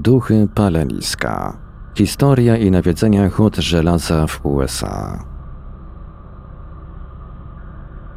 Duchy paleniska. Historia i nawiedzenia hut żelaza w USA.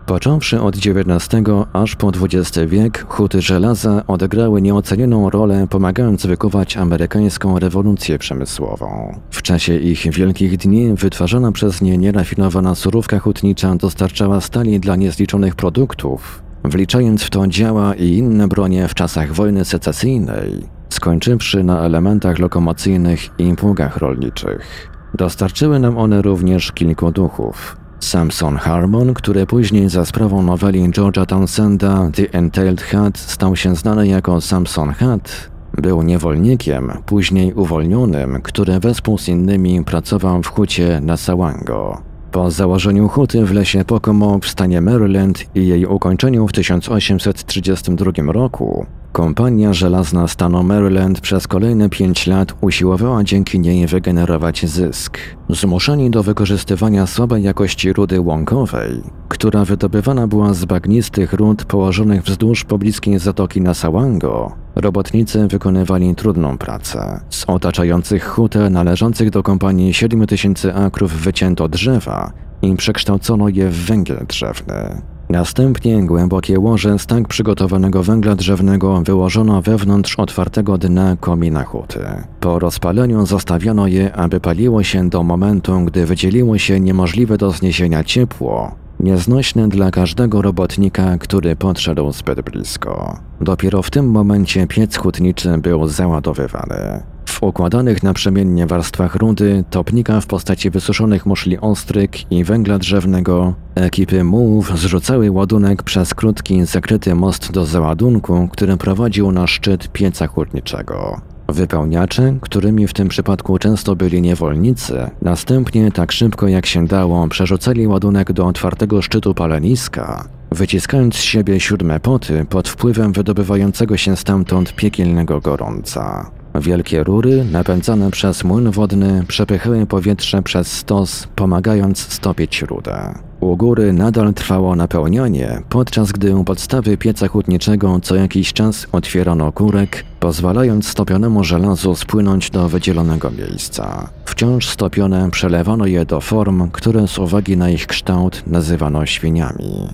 Począwszy od XIX aż po XX wiek, huty żelaza odegrały nieocenioną rolę pomagając wykuwać amerykańską rewolucję przemysłową. W czasie ich wielkich dni wytwarzana przez nie nierafinowana surówka hutnicza dostarczała stali dla niezliczonych produktów, wliczając w to działa i inne bronie w czasach wojny secesyjnej, skończywszy na elementach lokomocyjnych i pługach rolniczych. Dostarczyły nam one również kilku duchów, Samson Harmon, który później za sprawą noweli George'a Townsenda The Entailed Hat stał się znany jako Samson Hat, był niewolnikiem, później uwolnionym, który wespół z innymi pracował w hucie na Sawango. Po założeniu huty w lesie Pocomo w stanie Maryland i jej ukończeniu w 1832 roku, kompania żelazna stanu Maryland przez kolejne pięć lat usiłowała dzięki niej wygenerować zysk. Zmuszeni do wykorzystywania słabej jakości rudy łąkowej, która wydobywana była z bagnistych rud położonych wzdłuż pobliskiej zatoki Nasawango, robotnicy wykonywali trudną pracę. Z otaczających hutę należących do kompanii 7000 akrów wycięto drzewa i przekształcono je w węgiel drzewny. Następnie głębokie łoże z tak przygotowanego węgla drzewnego wyłożono wewnątrz otwartego dna komina huty. Po rozpaleniu zostawiono je, aby paliło się do momentu, gdy wydzieliło się niemożliwe do zniesienia ciepło, nieznośne dla każdego robotnika, który podszedł zbyt blisko. Dopiero w tym momencie piec hutniczy był załadowywany. W układanych naprzemiennie warstwach rudy, topnika w postaci wysuszonych muszli ostryk i węgla drzewnego, ekipy mułów zrzucały ładunek przez krótki, zakryty most do załadunku, który prowadził na szczyt pieca hutniczego. Wypełniacze, którymi w tym przypadku często byli niewolnicy, następnie tak szybko jak się dało przerzucali ładunek do otwartego szczytu paleniska, wyciskając z siebie siódme poty pod wpływem wydobywającego się stamtąd piekielnego gorąca. Wielkie rury, napędzane przez młyn wodny, przepychały powietrze przez stos, pomagając stopić rudę. U góry nadal trwało napełnianie, podczas gdy u podstawy pieca hutniczego co jakiś czas otwierano kurek, pozwalając stopionemu żelazu spłynąć do wydzielonego miejsca. Wciąż stopione przelewano je do form, które z uwagi na ich kształt nazywano świniami.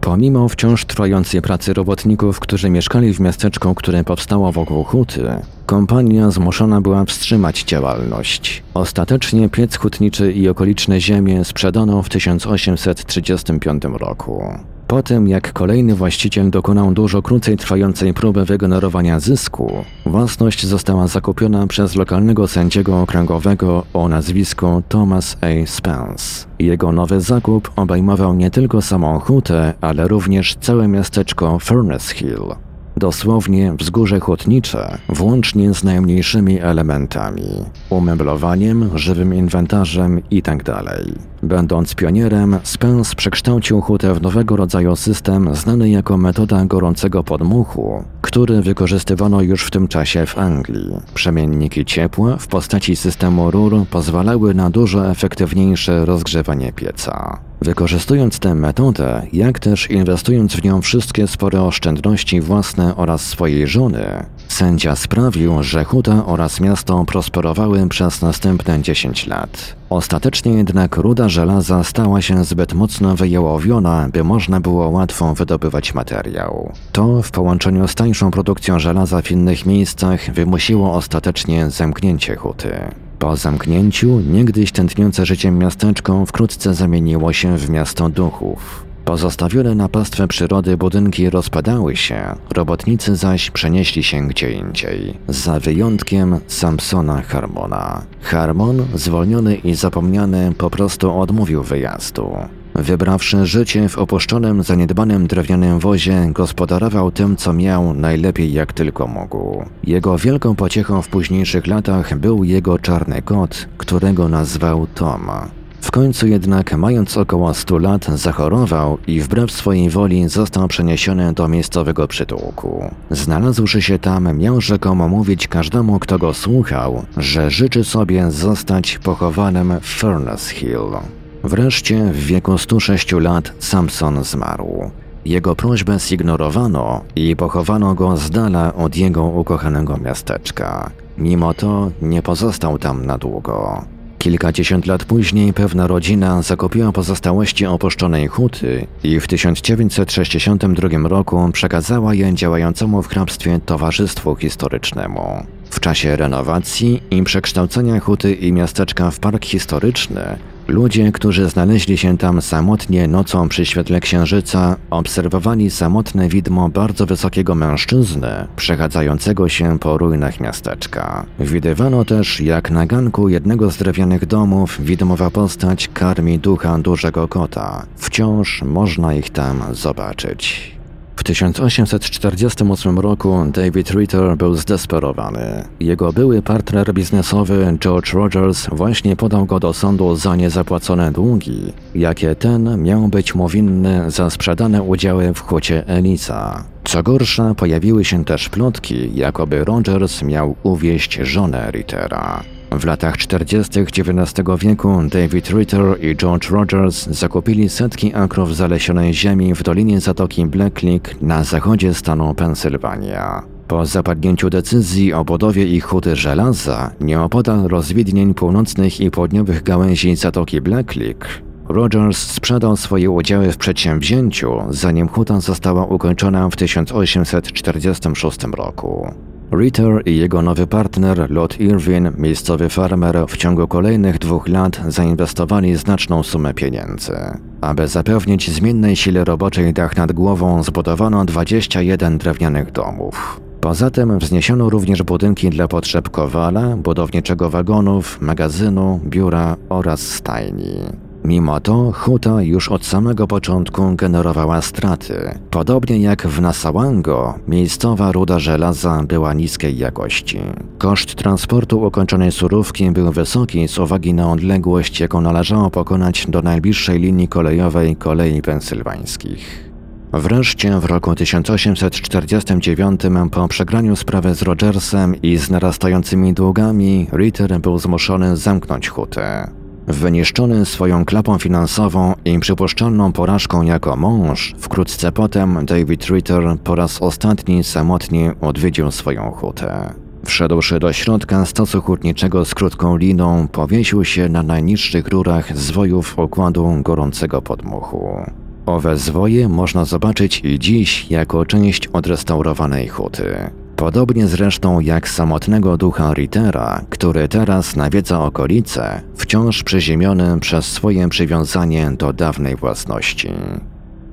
Pomimo wciąż trwającej pracy robotników, którzy mieszkali w miasteczku, które powstało wokół huty, kompania zmuszona była wstrzymać działalność. Ostatecznie piec hutniczy i okoliczne ziemie sprzedano w 1835 roku. Po tym, jak kolejny właściciel dokonał dużo krócej trwającej próby wygenerowania zysku, własność została zakupiona przez lokalnego sędziego okręgowego o nazwisku Thomas A. Spence. Jego nowy zakup obejmował nie tylko samą hutę, ale również całe miasteczko Furnace Hill, dosłownie wzgórze chłodnicze, włącznie z najmniejszymi elementami, umeblowaniem, żywym inwentarzem itd. Będąc pionierem, Spence przekształcił hutę w nowego rodzaju system znany jako metoda gorącego podmuchu, który wykorzystywano już w tym czasie w Anglii. Przemienniki ciepła w postaci systemu rur pozwalały na dużo efektywniejsze rozgrzewanie pieca. Wykorzystując tę metodę, jak też inwestując w nią wszystkie spore oszczędności własne oraz swojej żony, sędzia sprawił, że huta oraz miasto prosperowały przez następne 10 lat. Ostatecznie jednak ruda żelaza stała się zbyt mocno wyjałowiona, by można było łatwo wydobywać materiał. To w połączeniu z tańszą produkcją żelaza w innych miejscach wymusiło ostatecznie zamknięcie huty. Po zamknięciu, niegdyś tętniące życiem miasteczko wkrótce zamieniło się w miasto duchów. Pozostawione na pastwę przyrody budynki rozpadały się, robotnicy zaś przenieśli się gdzie indziej, za wyjątkiem Samsona Harmona. Harmon, zwolniony i zapomniany, po prostu odmówił wyjazdu. Wybrawszy życie w opuszczonym, zaniedbanym drewnianym wozie, gospodarował tym, co miał, najlepiej jak tylko mógł. Jego wielką pociechą w późniejszych latach był jego czarny kot, którego nazwał Tom. W końcu jednak, mając około 100 lat, zachorował i wbrew swojej woli został przeniesiony do miejscowego przytułku. Znalazłszy się tam, miał rzekomo mówić każdemu, kto go słuchał, że życzy sobie zostać pochowanym w Furnace Hill. Wreszcie w wieku 106 lat Samson zmarł. Jego prośbę zignorowano i pochowano go z dala od jego ukochanego miasteczka. Mimo to nie pozostał tam na długo. Kilkadziesiąt lat później pewna rodzina zakupiła pozostałości opuszczonej huty i w 1962 roku przekazała je działającemu w hrabstwie Towarzystwu Historycznemu. W czasie renowacji i przekształcenia huty i miasteczka w park historyczny, ludzie, którzy znaleźli się tam samotnie nocą przy świetle księżyca, obserwowali samotne widmo bardzo wysokiego mężczyzny przechadzającego się po ruinach miasteczka. Widywano też, jak na ganku jednego z drewnianych domów widmowa postać karmi ducha dużego kota. Wciąż można ich tam zobaczyć. W 1848 roku David Ritter był zdesperowany. Jego były partner biznesowy George Rogers właśnie podał go do sądu za niezapłacone długi, jakie ten miał być mu winny za sprzedane udziały w hucie Elisa. Co gorsza, pojawiły się też plotki, jakoby Rogers miał uwieść żonę Rittera. W latach 40. XIX wieku David Ritter i George Rogers zakupili setki akrów zalesionej ziemi w dolinie Zatoki Black Creek na zachodzie stanu Pensylwania. Po zapadnięciu decyzji o budowie ich huty żelaza nieopodal rozwidnień północnych i południowych gałęzi Zatoki Black Creek, Rogers sprzedał swoje udziały w przedsięwzięciu, zanim huta została ukończona w 1846 roku. Ritter i jego nowy partner, Lot Irwin, miejscowy farmer, w ciągu kolejnych dwóch lat zainwestowali znaczną sumę pieniędzy. Aby zapewnić zmiennej sile roboczej dach nad głową, zbudowano 21 drewnianych domów. Poza tym wzniesiono również budynki dla potrzeb kowala, budowniczego wagonów, magazynu, biura oraz stajni. Mimo to huta już od samego początku generowała straty. Podobnie jak w Nasawango, miejscowa ruda żelaza była niskiej jakości. Koszt transportu ukończonej surówki był wysoki z uwagi na odległość, jaką należało pokonać do najbliższej linii kolejowej kolei pensylwańskich. Wreszcie w roku 1849 po przegraniu sprawy z Rogersem i z narastającymi długami, Ritter był zmuszony zamknąć hutę. Wyniszczony swoją klapą finansową i przypuszczalną porażką jako mąż, wkrótce potem David Ritter po raz ostatni samotnie odwiedził swoją hutę. Wszedłszy do środka stosu hutniczego z krótką liną, powiesił się na najniższych rurach zwojów układu gorącego podmuchu. Owe zwoje można zobaczyć i dziś jako część odrestaurowanej huty. Podobnie zresztą jak samotnego ducha Rittera, który teraz nawiedza okolice, wciąż przyziemiony przez swoje przywiązanie do dawnej własności.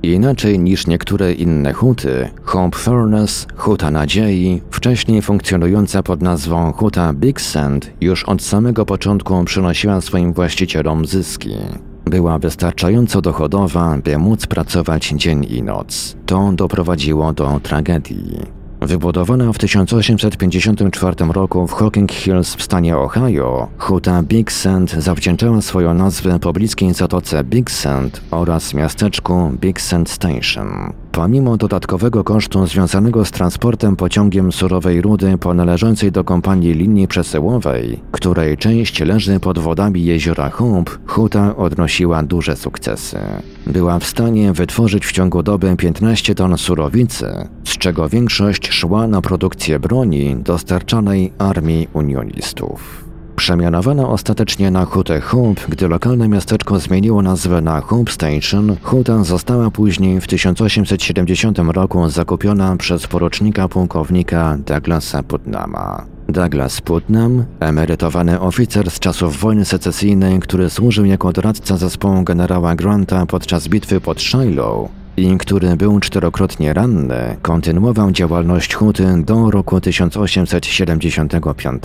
Inaczej niż niektóre inne huty, Hope Furnace, Huta Nadziei, wcześniej funkcjonująca pod nazwą Huta Big Sand, już od samego początku przynosiła swoim właścicielom zyski. Była wystarczająco dochodowa, by móc pracować dzień i noc. To doprowadziło do tragedii. Wybudowana w 1854 roku w Hocking Hills w stanie Ohio, huta Big Sand zawdzięczała swoją nazwę pobliskiej zatoce Big Sand oraz miasteczku Big Sand Station. Pomimo dodatkowego kosztu związanego z transportem pociągiem surowej rudy po należącej do kompanii linii przesyłowej, której część leży pod wodami jeziora Hope, huta odnosiła duże sukcesy. Była w stanie wytworzyć w ciągu doby 15 ton surowicy, z czego większość szła na produkcję broni dostarczanej armii unionistów. Przemianowana ostatecznie na hutę Hope, gdy lokalne miasteczko zmieniło nazwę na Hope Station, huta została później w 1870 roku zakupiona przez porucznika pułkownika Douglasa Putnama. Douglas Putnam, emerytowany oficer z czasów wojny secesyjnej, który służył jako doradca zespołu generała Granta podczas bitwy pod Shiloh, i który był czterokrotnie ranny, kontynuował działalność huty do roku 1875.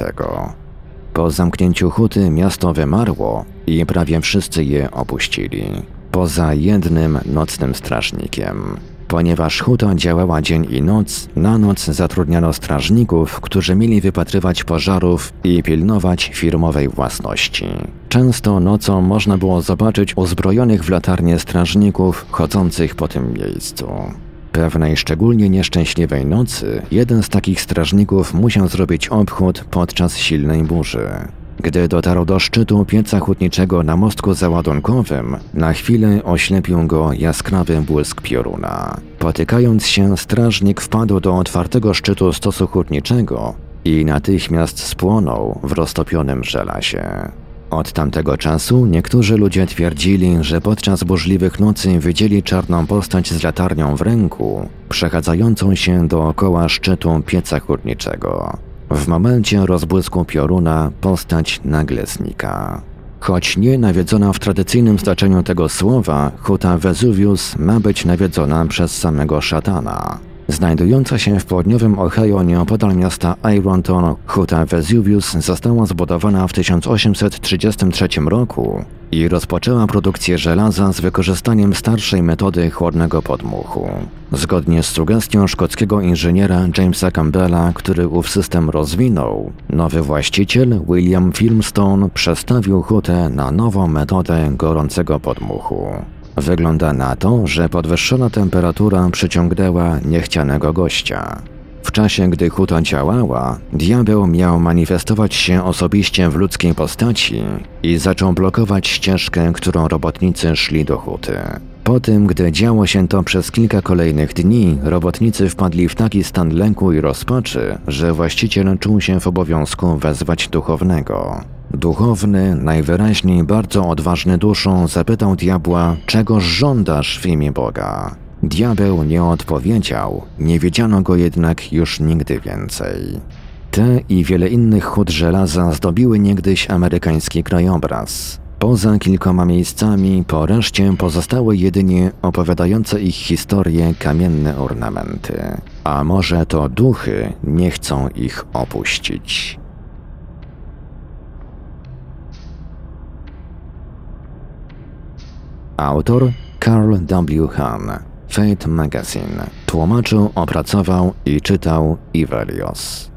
Po zamknięciu huty miasto wymarło i prawie wszyscy je opuścili, poza jednym nocnym strażnikiem. Ponieważ huta działała dzień i noc, na noc zatrudniano strażników, którzy mieli wypatrywać pożarów i pilnować firmowej własności. Często nocą można było zobaczyć uzbrojonych w latarnie strażników chodzących po tym miejscu. Pewnej szczególnie nieszczęśliwej nocy jeden z takich strażników musiał zrobić obchód podczas silnej burzy. Gdy dotarł do szczytu pieca hutniczego na mostku załadunkowym, na chwilę oślepił go jaskrawy błysk pioruna. Potykając się, strażnik wpadł do otwartego szczytu stosu hutniczego i natychmiast spłonął w roztopionym żelazie. Od tamtego czasu niektórzy ludzie twierdzili, że podczas burzliwych nocy widzieli czarną postać z latarnią w ręku, przechadzającą się dookoła szczytu pieca hutniczego. W momencie rozbłysku pioruna postać nagle znika. Choć nie nawiedzona w tradycyjnym znaczeniu tego słowa, huta Vesuvius ma być nawiedzona przez samego szatana. Znajdująca się w południowym Ohio nieopodal miasta Ironton, huta Vesuvius została zbudowana w 1833 roku i rozpoczęła produkcję żelaza z wykorzystaniem starszej metody chłodnego podmuchu. Zgodnie z sugestią szkockiego inżyniera Jamesa Campbella, który ów system rozwinął, nowy właściciel William Filmstone przestawił hutę na nową metodę gorącego podmuchu. Wygląda na to, że podwyższona temperatura przyciągnęła niechcianego gościa. W czasie, gdy huta działała, diabeł miał manifestować się osobiście w ludzkiej postaci i zaczął blokować ścieżkę, którą robotnicy szli do huty. Po tym, gdy działo się to przez kilka kolejnych dni, robotnicy wpadli w taki stan lęku i rozpaczy, że właściciel czuł się w obowiązku wezwać duchownego. Duchowny, najwyraźniej bardzo odważny duszą, zapytał diabła, czego żądasz w imię Boga. Diabeł nie odpowiedział, nie wiedziano go jednak już nigdy więcej. Te i wiele innych hut żelaza zdobiły niegdyś amerykański krajobraz. Poza kilkoma miejscami po reszcie pozostały jedynie opowiadające ich historię kamienne ornamenty. A może to duchy nie chcą ich opuścić. Autor Carl W. Hahn, Fate Magazine. Tłumaczył, opracował i czytał Ivelios.